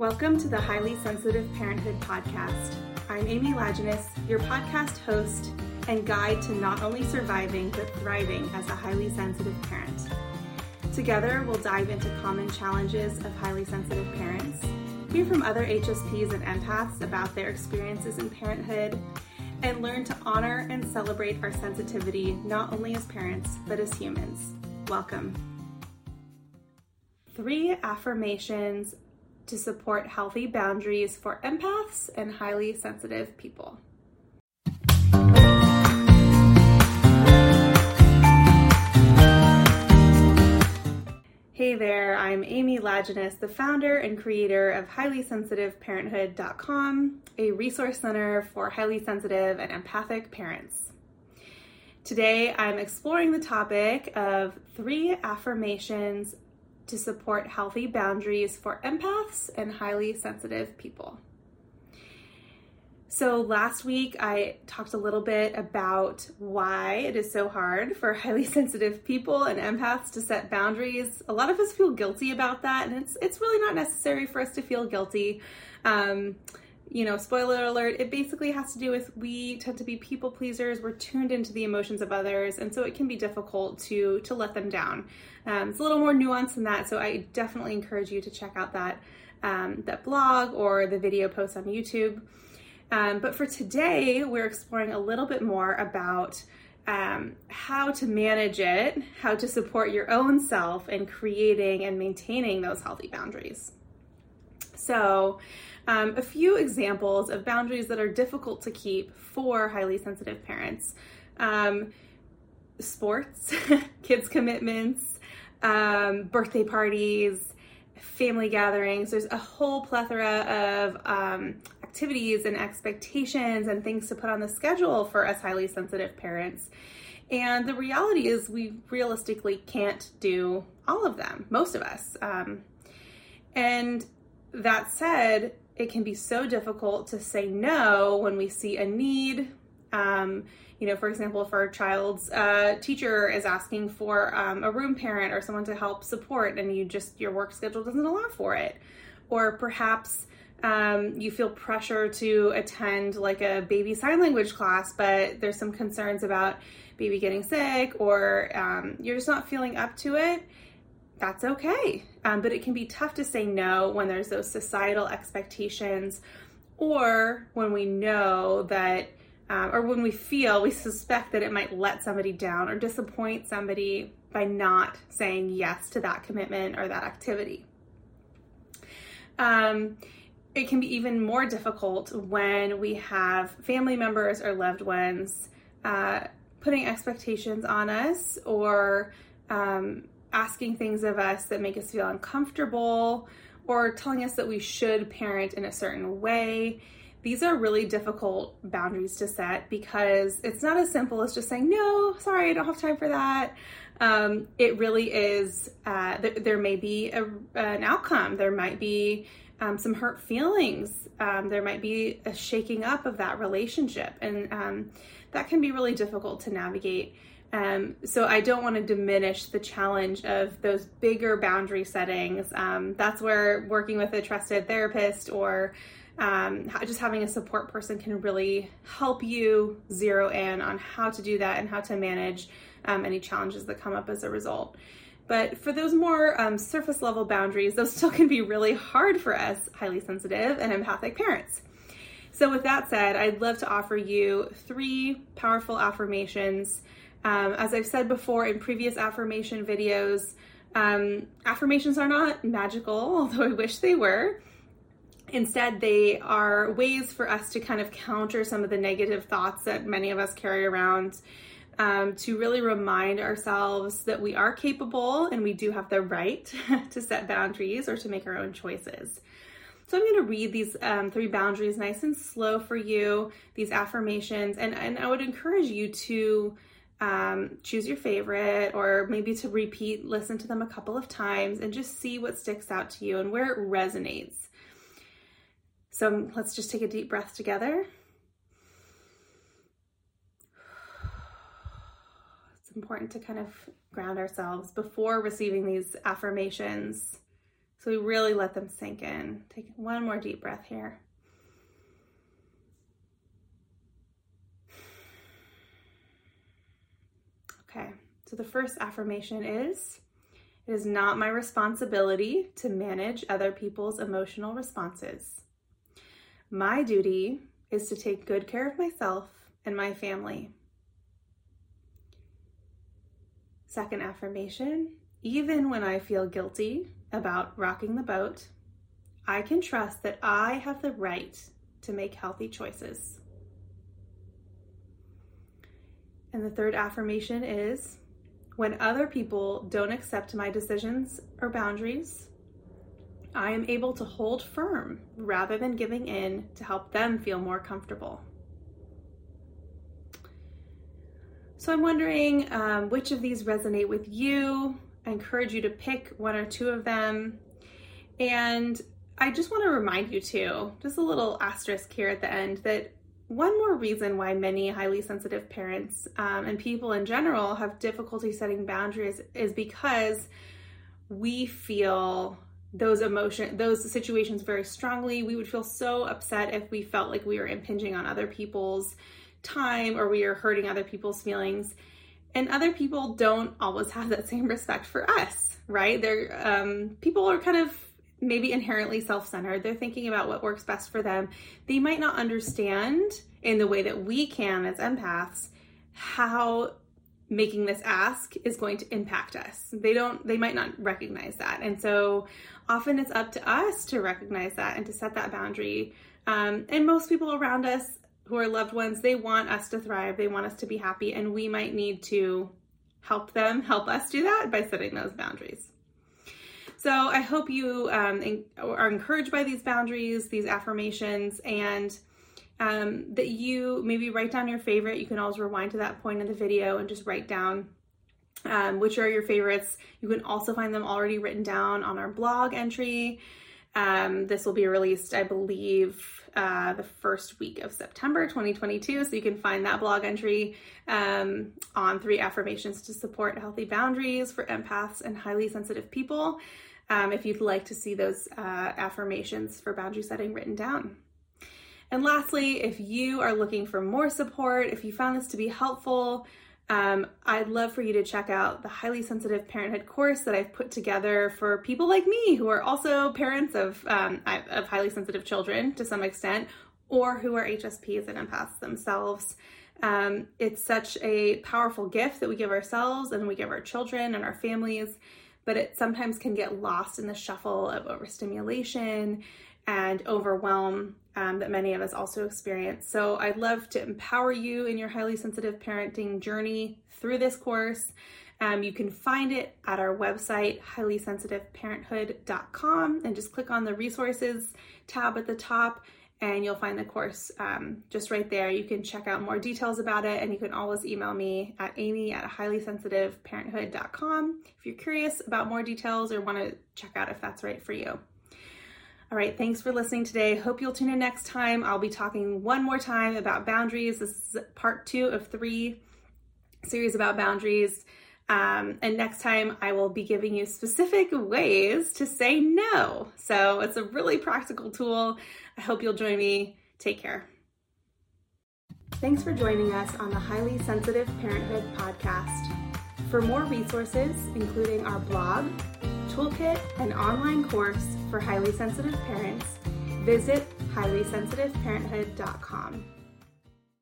Welcome to the Highly Sensitive Parenthood Podcast. I'm Amy Lajeunesse, your podcast host and guide to not only surviving but thriving as a highly sensitive parent. Together, we'll dive into common challenges of highly sensitive parents, hear from other HSPs and empaths about their experiences in parenthood, and learn to honor and celebrate our sensitivity not only as parents but as humans. Welcome. Three affirmations to support healthy boundaries for empaths and highly sensitive people. Hey there, I'm Amy Lajeunesse, the founder and creator of HighlySensitiveParenthood.com, a resource center for highly sensitive and empathic parents. Today, I'm exploring the topic of three affirmations to support healthy boundaries for empaths and highly sensitive people. So, last week I talked a little bit about why it is so hard for highly sensitive people and empaths to set boundaries. A lot of us feel guilty about that, and it's, it's really not necessary for us to feel guilty. Um, you know, spoiler alert, it basically has to do with we tend to be people pleasers. We're tuned into the emotions of others, and so it can be difficult to to let them down. Um, it's a little more nuanced than that, so I definitely encourage you to check out that um, that blog or the video post on YouTube. Um, but for today, we're exploring a little bit more about um, how to manage it, how to support your own self in creating and maintaining those healthy boundaries. So, um, a few examples of boundaries that are difficult to keep for highly sensitive parents um, sports, kids' commitments, um, birthday parties, family gatherings. There's a whole plethora of um, activities and expectations and things to put on the schedule for us highly sensitive parents. And the reality is, we realistically can't do all of them, most of us. Um, and that said, it can be so difficult to say no when we see a need. Um, you know, for example, if our child's uh, teacher is asking for um, a room parent or someone to help support, and you just your work schedule doesn't allow for it, or perhaps um, you feel pressure to attend like a baby sign language class, but there's some concerns about baby getting sick, or um, you're just not feeling up to it that's okay. Um, but it can be tough to say no when there's those societal expectations or when we know that, um, or when we feel, we suspect that it might let somebody down or disappoint somebody by not saying yes to that commitment or that activity. Um, it can be even more difficult when we have family members or loved ones uh, putting expectations on us or um, asking things of us that make us feel uncomfortable or telling us that we should parent in a certain way. These are really difficult boundaries to set because it's not as simple as just saying, no, sorry, I don't have time for that. Um, it really is, uh, th- there may be a, an outcome. There might be um, some hurt feelings. Um, there might be a shaking up of that relationship. And um, that can be really difficult to navigate. Um, so I don't want to diminish the challenge of those bigger boundary settings. Um, that's where working with a trusted therapist or um, just having a support person can really help you zero in on how to do that and how to manage um, any challenges that come up as a result. But for those more um, surface level boundaries, those still can be really hard for us highly sensitive and empathic parents. So, with that said, I'd love to offer you three powerful affirmations um, as I've said before in previous affirmation videos, um, affirmations are not magical, although I wish they were. Instead, they are ways for us to kind of counter some of the negative thoughts that many of us carry around, um, to really remind ourselves that we are capable and we do have the right to set boundaries or to make our own choices. So I'm going to read these um, three boundaries nice and slow for you, these affirmations, and, and I would encourage you to um, choose your favorite or maybe to repeat, listen to them a couple of times and just see what sticks out to you and where it resonates. So let's just take a deep breath together. It's important to kind of ground ourselves before receiving these affirmations So we really let them sink in. Take one more deep breath here. Okay, so the first affirmation is It is not my responsibility to manage other people's emotional responses. My duty is to take good care of myself and my family. Second affirmation even when I feel guilty about rocking the boat, I can trust that I have the right to make healthy choices. And the third affirmation is when other people don't accept my decisions or boundaries, I am able to hold firm rather than giving in to help them feel more comfortable. So I'm wondering um, which of these resonate with you. I encourage you to pick one or two of them. And I just want to remind you too, just a little asterisk here at the end, that one more reason why many highly sensitive parents um, and people in general have difficulty setting boundaries is because we feel those emotion those situations very strongly. We would feel so upset if we felt like we were impinging on other people's time or we are hurting other people's feelings. And other people don't always have that same respect for us right? They're um, people are kind of maybe inherently self-centered they're thinking about what works best for them they might not understand in the way that we can as empaths how making this ask is going to impact us. They don't they might not recognize that. And so often it's up to us to recognize that and to set that boundary. Um, and most people around us who are loved ones, they want us to thrive. They want us to be happy and we might need to help them help us do that by setting those boundaries. So I hope you um, are encouraged by these boundaries, these affirmations, and um, that you maybe write down your favorite. You can always rewind to that point in the video and just write down um, which are your favorites. You can also find them already written down on our blog entry. Um, this will be released, I believe, uh, the first week of September 2022. So you can find that blog entry um, on three affirmations to support healthy boundaries for empaths and highly sensitive people. Um, if you'd like to see those uh, affirmations for boundary setting written down. And lastly, if you are looking for more support, if you found this to be helpful, um, I'd love for you to check out the highly sensitive parenthood course that I've put together for people like me who are also parents of um, of highly sensitive children to some extent, or who are HSPs and empaths themselves. Um, it's such a powerful gift that we give ourselves and we give our children and our families, but it sometimes can get lost in the shuffle of overstimulation and overwhelm um, that many of us also experience. So I'd love to empower you in your highly sensitive parenting journey through this course. Um, you can find it at our website, highlysensitiveparenthood.com, and just click on the resources tab at the top, and you'll find the course um, just right there. You can check out more details about it, and you can always email me at amy at highlysensitiveparenthood.com if you're curious about more details or want to check out if that's right for you. All right, thanks for listening today. Hope you'll tune in next time. I'll be talking one more time about boundaries. This is part two of three series about boundaries. Um, and next time, I will be giving you specific ways to say no. So it's a really practical tool. I hope you'll join me. Take care. Thanks for joining us on the Highly Sensitive Parenthood podcast. For more resources, including our blog, toolkit, and online course for highly sensitive parents, visit highlysensitiveparenthood.com.